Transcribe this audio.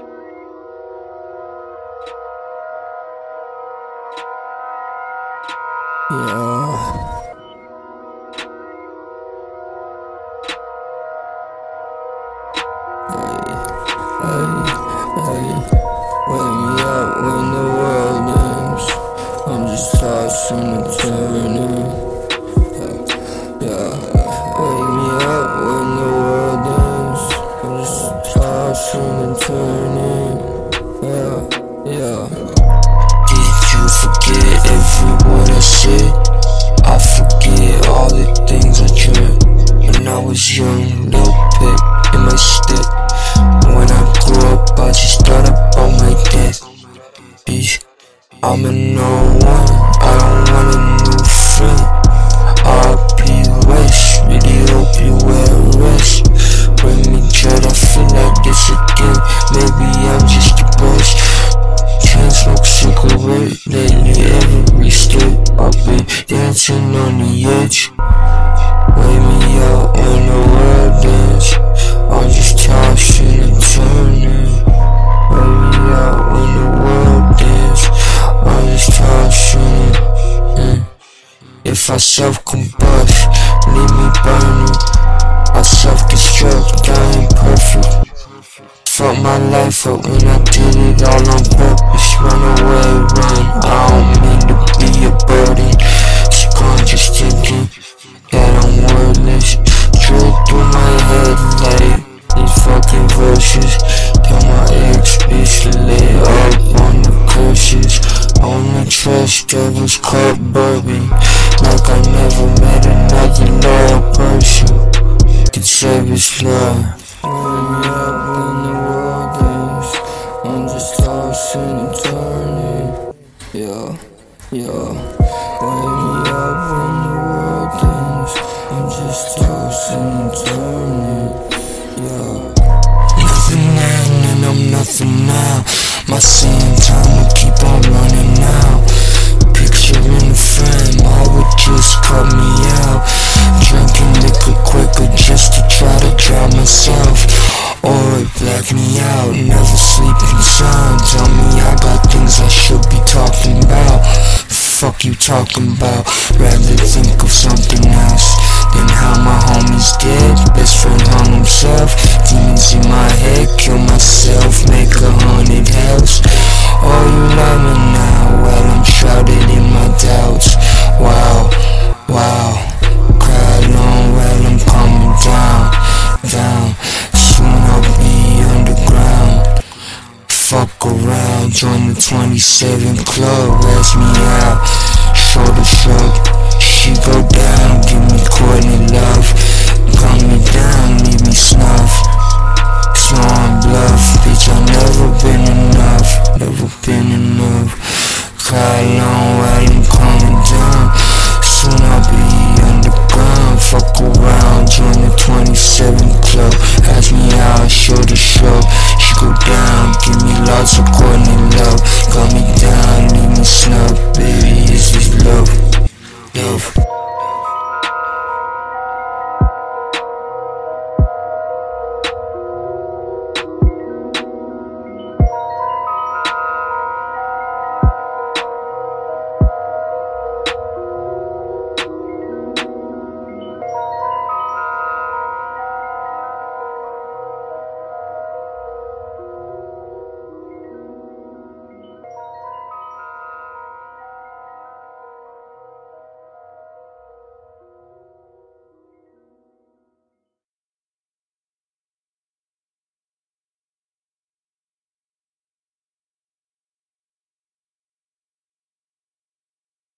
Yeah. Wake me up when the world ends. I'm just tossing and turning. Word I forget all the things I dreamt when I was young, little pet in my step. When I grew up, I just thought about my dad. Bitch, I'm a no one, I don't want a new friend. On the edge. Wake me up when the world ends. I'm just tossing and turning. Wake me up when the world ends. I'm just tossing. Mm. If I self combust, leave me burning. I self destruct, I ain't perfect. Fuck my life up when I did it all on purpose. Run away, run. I don't mean to be a burden. Devil's cup bourbon. Like I never met another loyal person. Could save love. Me up the world. I'm just tossing and turning. Yeah, yeah. Up the world. I'm just tossing and turning. Yeah. Nothing now, and I'm nothing now. My same time out, never sleeping sound. Tell me I got things I should be talking about. Fuck you talking about, rather think of something else than how my homie's dead. Best friend hung himself, 27 Club, ask me out. Shoulder shrug, she go down, give me coordinate love. Calm me down, leave me snuff. Slowing bluff, bitch, I've never been enough, never been enough. Cry long while you calming down. Soon I'll be underground, fuck around, join the 27 Club. Ask me out, shoulder shrug, she go down, give me lots of coordinate low Got me down, need more snow. Baby, Is this love, love.